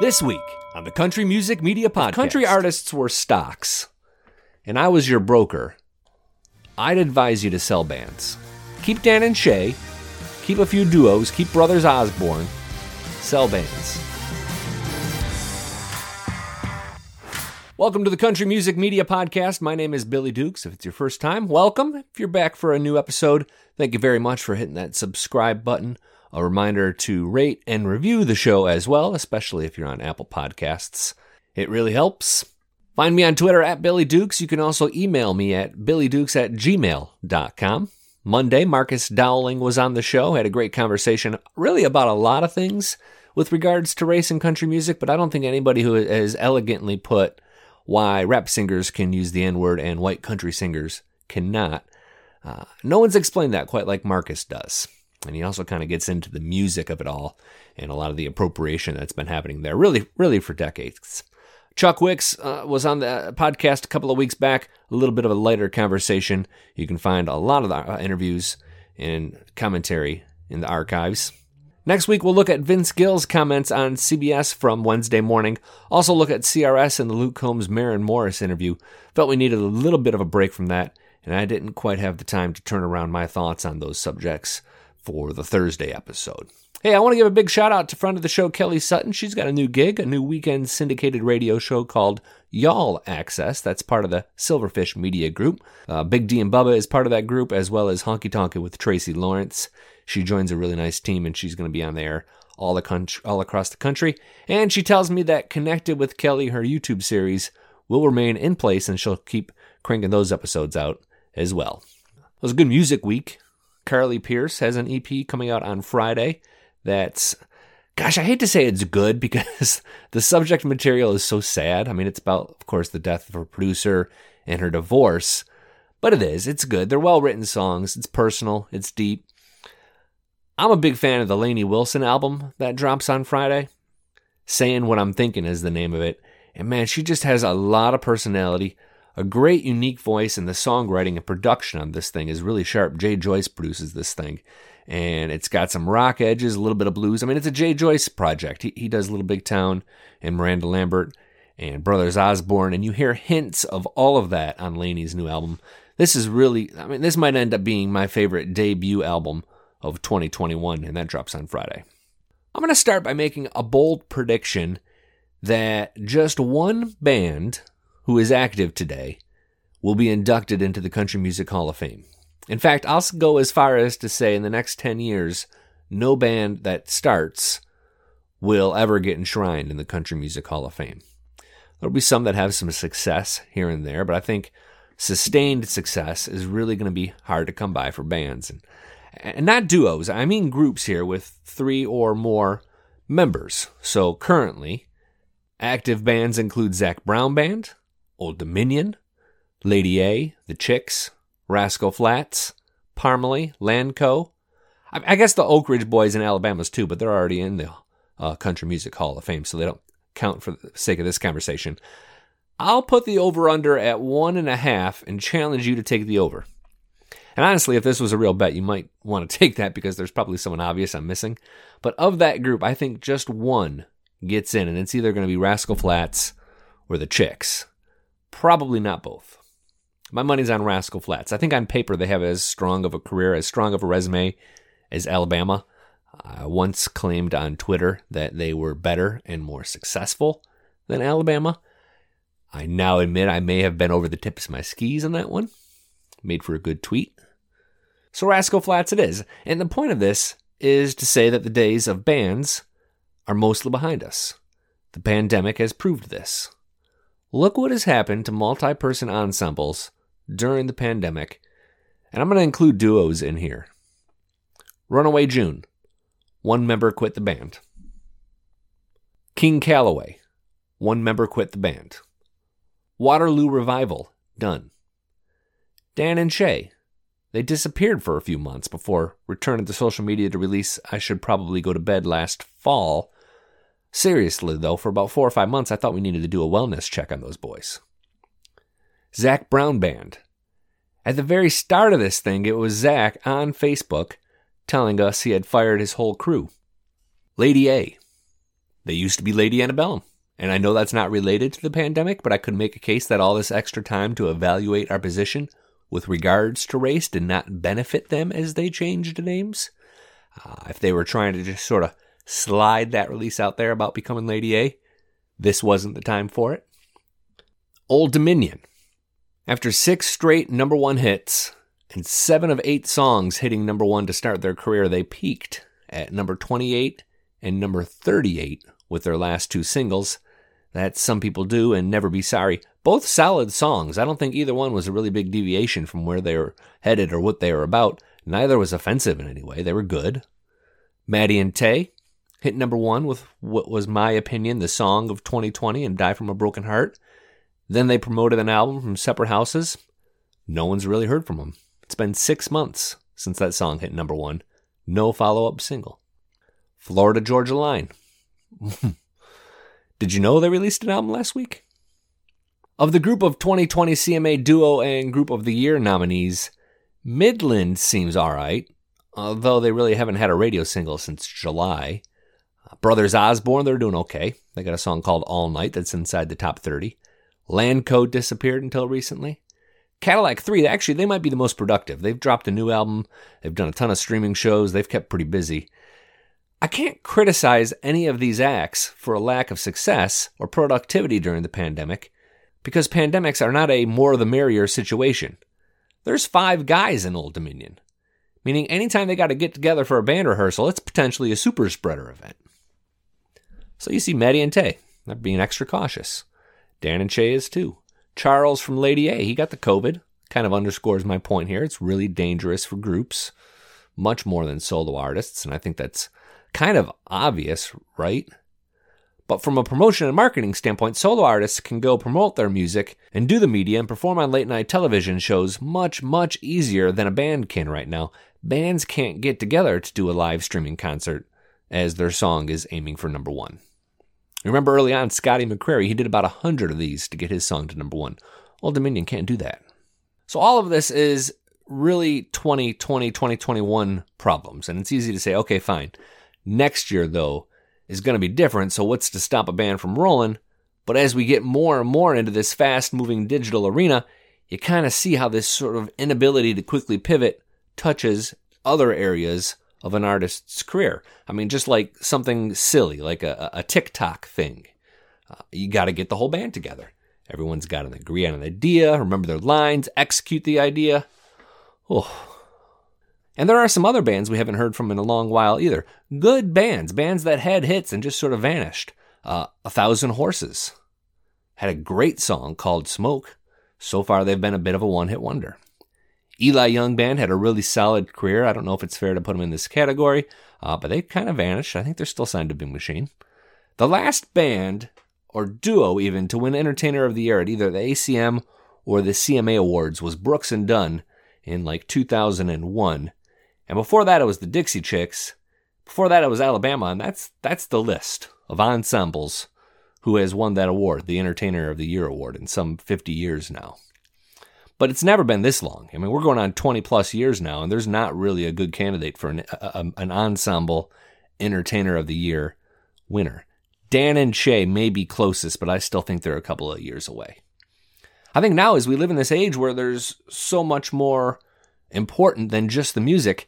This week on the Country Music Media Podcast. country artists were stocks, and I was your broker, I'd advise you to sell bands. Keep Dan and Shay, keep a few duos, keep Brothers Osborne, sell bands. Welcome to the Country Music Media Podcast. My name is Billy Dukes. If it's your first time, welcome. If you're back for a new episode, thank you very much for hitting that subscribe button. A reminder to rate and review the show as well, especially if you're on Apple Podcasts. It really helps. Find me on Twitter at Billy Dukes. You can also email me at billydukes at gmail.com. Monday, Marcus Dowling was on the show, had a great conversation, really about a lot of things with regards to race and country music, but I don't think anybody who has elegantly put why rap singers can use the N word and white country singers cannot. Uh, no one's explained that quite like Marcus does. And he also kind of gets into the music of it all and a lot of the appropriation that's been happening there, really, really for decades. Chuck Wicks uh, was on the podcast a couple of weeks back, a little bit of a lighter conversation. You can find a lot of the uh, interviews and commentary in the archives. Next week, we'll look at Vince Gill's comments on CBS from Wednesday morning. Also, look at CRS and the Luke Combs Maren Morris interview. Felt we needed a little bit of a break from that, and I didn't quite have the time to turn around my thoughts on those subjects for the Thursday episode. Hey, I want to give a big shout out to friend of the show, Kelly Sutton. She's got a new gig, a new weekend syndicated radio show called Y'all Access. That's part of the Silverfish Media Group. Uh, Big D and Bubba is part of that group, as well as Honky Tonkin with Tracy Lawrence. She joins a really nice team, and she's going to be on there all the country, all across the country. And she tells me that connected with Kelly, her YouTube series will remain in place, and she'll keep cranking those episodes out as well. It was a good music week. Carly Pearce has an EP coming out on Friday that's gosh, I hate to say it's good because the subject material is so sad. I mean, it's about, of course, the death of her producer and her divorce, but it is. It's good. They're well written songs. It's personal. It's deep. I'm a big fan of the Lainey Wilson album that drops on Friday. Saying What I'm Thinking is the name of it. And man, she just has a lot of personality, a great unique voice, and the songwriting and production on this thing is really sharp. Jay Joyce produces this thing and it's got some rock edges, a little bit of blues. I mean, it's a Jay Joyce project. He, he does Little Big Town and Miranda Lambert and Brothers Osborne, and you hear hints of all of that on Lainey's new album. This is really, I mean, this might end up being my favorite debut album of 2021, and that drops on Friday. I'm going to start by making a bold prediction that just one band who is active today will be inducted into the Country Music Hall of Fame. In fact, I'll go as far as to say in the next 10 years, no band that starts will ever get enshrined in the Country Music Hall of Fame. There'll be some that have some success here and there, but I think sustained success is really going to be hard to come by for bands. And, and not duos, I mean groups here with three or more members. So currently, active bands include Zac Brown Band, Old Dominion, Lady A, The Chicks, Rascal Flatts, Parmalee, LANCO. I, guess the Oak Ridge Boys in Alabama's too, but they're already in the uh, Country Music Hall of Fame, so they don't count for the sake of this conversation. I'll put the over under at one and a half and challenge you to take the over. And honestly, if this was a real bet, you might want to take that because there's probably someone obvious I'm missing. But of that group, I think just one gets in, and it's either going to be Rascal Flatts or the Chicks. Probably not both. My money's on Rascal Flatts. I think on paper they have as strong of a career, as strong of a resume as Alabama. I once claimed on Twitter that they were better and more successful than Alabama. I now admit I may have been over the tips of my skis on that one. Made for a good tweet. So Rascal Flatts it is. And the point of this is to say that the days of bands are mostly behind us. The pandemic has proved this. Look what has happened to multi person ensembles during the pandemic, and I'm going to include duos in here. Runaway June, one member quit the band. King Calaway, one member quit the band. Waterloo Revival, done. Dan and Shay, they disappeared for a few months before returning to social media to release I Should Probably Go to Bed last fall. Seriously, though, for about four or five months, I thought we needed to do a wellness check on those boys. Zac Brown Band. At the very start of this thing, it was Zac on Facebook telling us he had fired his whole crew. Lady A. They used to be Lady Antebellum. And I know that's not related to the pandemic, but I could make a case that all this extra time to evaluate our position with regards to race did not benefit them as they changed names. Uh, if they were trying to just sort of slide that release out there about becoming Lady A, this wasn't the time for it. Old Dominion. After six straight number one hits and seven of eight songs hitting number one to start their career, they peaked at number 28 and number 38 with their last two singles. That Some People Do and Never Be Sorry. Both solid songs. I don't think either one was a really big deviation from where they were headed or what they were about. Neither was offensive in any way. They were good. Maddie and Tae hit number one with what was my opinion the song of 2020 and Die From a Broken Heart. Then they promoted an album from separate houses. No one's really heard from them. It's been six months since that song hit number one. No follow up single. Florida Georgia Line. Did you know they released an album last week? Of the group of 2020 CMA Duo and Group of the Year nominees, Midland seems alright, although they really haven't had a radio single since July. Brothers Osborne, they're doing okay. They got a song called All Night that's inside the top 30. LANCO disappeared until recently. Cadillac 3, actually, they might be the most productive. They've dropped a new album, they've done a ton of streaming shows, they've kept pretty busy. I can't criticize any of these acts for a lack of success or productivity during the pandemic because pandemics are not a more the merrier situation. There's five guys in Old Dominion, meaning anytime they got to get together for a band rehearsal, it's potentially a super spreader event. So you see Maddie and Tae, they're being extra cautious. Dan and Shay is too. Charles from Lady A, he got the COVID. Kind of underscores my point here. It's really dangerous for groups, much more than solo artists, and I think that's kind of obvious, right? But from a promotion and marketing standpoint, solo artists can go promote their music and do the media and perform on late night television shows much, much easier than a band can right now. Bands can't get together to do a live streaming concert as their song is aiming for number one. Remember early on, Scotty McCreery, he did about a hundred of these to get his song to number one. Old Dominion can't do that. So all of this is really 2020, 2021 problems. And it's easy to say, okay, fine. Next year, though, is going to be different, so what's to stop a band from rolling? But as we get more and more into this fast moving digital arena, you kind of see how this sort of inability to quickly pivot touches other areas of an artist's career. I mean, just like something silly, like a, a TikTok thing. Uh, you got to get the whole band together. Everyone's got to agree on an idea, remember their lines, execute the idea. Oh, and there are some other bands we haven't heard from in a long while either. Good bands, bands that had hits and just sort of vanished. Uh, a Thousand Horses had a great song called Smoke. So far, they've been a bit of a one hit wonder. Eli Young Band had a really solid career. I don't know if it's fair to put them in this category, uh, but they kind of vanished. I think they're still signed to Big Machine. The last band, or duo even, to win Entertainer of the Year at either the ACM or the CMA Awards was Brooks and Dunn in like 2001. And before that, it was the Dixie Chicks. Before that, it was Alabama, and that's that's the list of ensembles who has won that award, the Entertainer of the Year award, in some 50 years now. But it's never been this long. I mean, we're going on 20 plus years now, and there's not really a good candidate for an, a, um, an ensemble Entertainer of the Year winner. Dan and Shay may be closest, but I still think they're a couple of years away. I think now, as we live in this age where there's so much more important than just the music,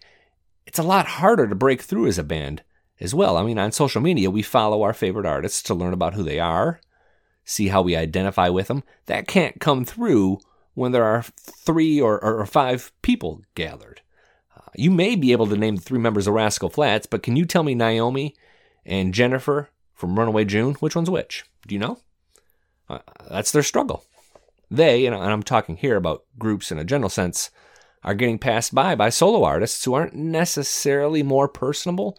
it's a lot harder to break through as a band as well. I mean, on social media, we follow our favorite artists to learn about who they are, see how we identify with them. That can't come through when there are three or, or five people gathered. Uh, you may be able to name the three members of Rascal Flatts, but can you tell me Naomi and Jennifer from Runaway June? Which one's which? Do you know? Uh, that's their struggle. They, and I'm talking here about groups in a general sense, are getting passed by by solo artists who aren't necessarily more personable,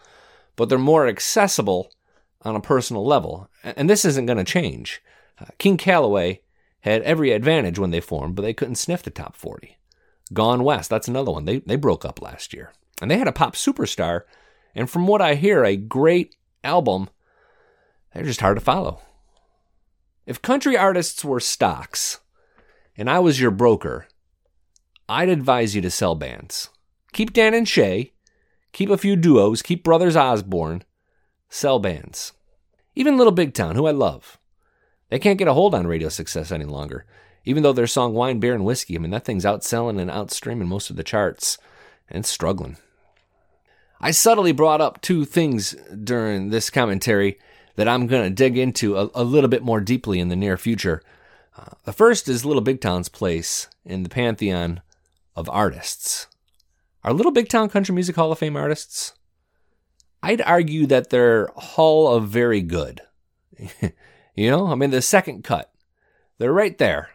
but they're more accessible on a personal level. And this isn't going to change. Uh, King Calaway had every advantage when they formed, but they couldn't sniff the top 40. Gone West, that's another one. They, they broke up last year. And they had a pop superstar, and from what I hear, a great album. They're just hard to follow. If country artists were stocks, and I was your broker, I'd advise you to sell bands. Keep Dan and Shay, keep a few duos, keep Brothers Osborne, sell bands. Even Little Big Town, who I love. They can't get a hold on radio success any longer. Even though their song Wine, Beer, and Whiskey, I mean, that thing's outselling and outstreaming most of the charts and struggling. I subtly brought up two things during this commentary that I'm going to dig into a, a, little bit more deeply in the near future. Uh, the first is Little Big Town's place in the pantheon of artists. Are Little Big Town Country Music Hall of Fame artists? I'd argue that they're Hall of Very Good. you know, I mean, the second cut, they're right there.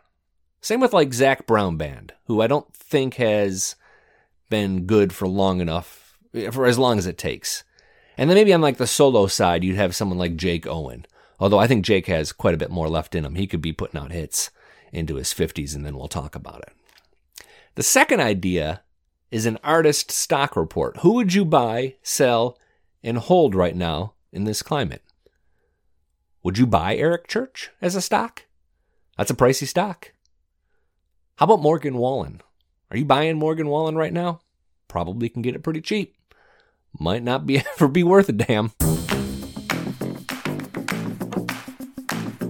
Same with like Zac Brown Band, who I don't think has been good for long enough, eh, for as long as it takes. And then maybe on like the solo side, you'd have someone like Jake Owen. Although I think Jake has quite a bit more left in him. He could be putting out hits into his 50s, and then we'll talk about it. The second idea is an artist stock report. Who would you buy, sell, and hold right now in this climate? Would you buy Eric Church as a stock? That's a pricey stock. How about Morgan Wallen? Are you buying Morgan Wallen right now? Probably can get it pretty cheap. Might not be ever be worth a damn.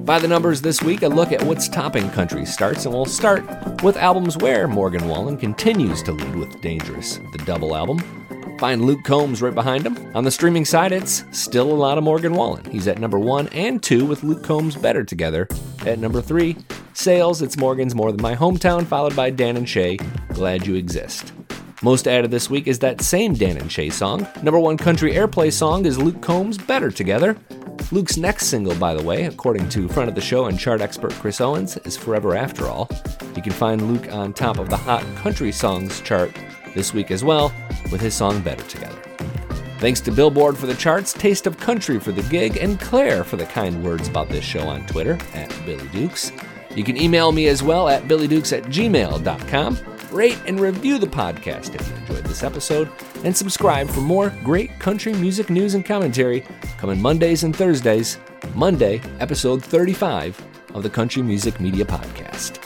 By the numbers this week, a look at what's topping country starts, and we'll start with albums where Morgan Wallen continues to lead with Dangerous, the double album. Find Luke Combs right behind him. On the streaming side, it's still a lot of Morgan Wallen. He's at number one and two with Luke Combs better together. At number three, sales, it's Morgan's More Than My Hometown, followed by Dan and Shay, Glad You Exist. Most added this week is that same Dan and Shay song. Number one country airplay song is Luke Combs' Better Together. Luke's next single, by the way, according to friend of the show and chart expert Chris Owens, is Forever After All. You can find Luke on top of the Hot Country Songs chart this week as well, with his song Better Together. Thanks to Billboard for the charts, Taste of Country for the gig, and Claire for the kind words about this show on Twitter at Billy Dukes. You can email me as well at billydukes at gmail.com. Rate and review the podcast if you enjoyed this episode, and subscribe for more great country music news and commentary coming Mondays and Thursdays. Monday, episode 35 of the Country Music Media Podcast.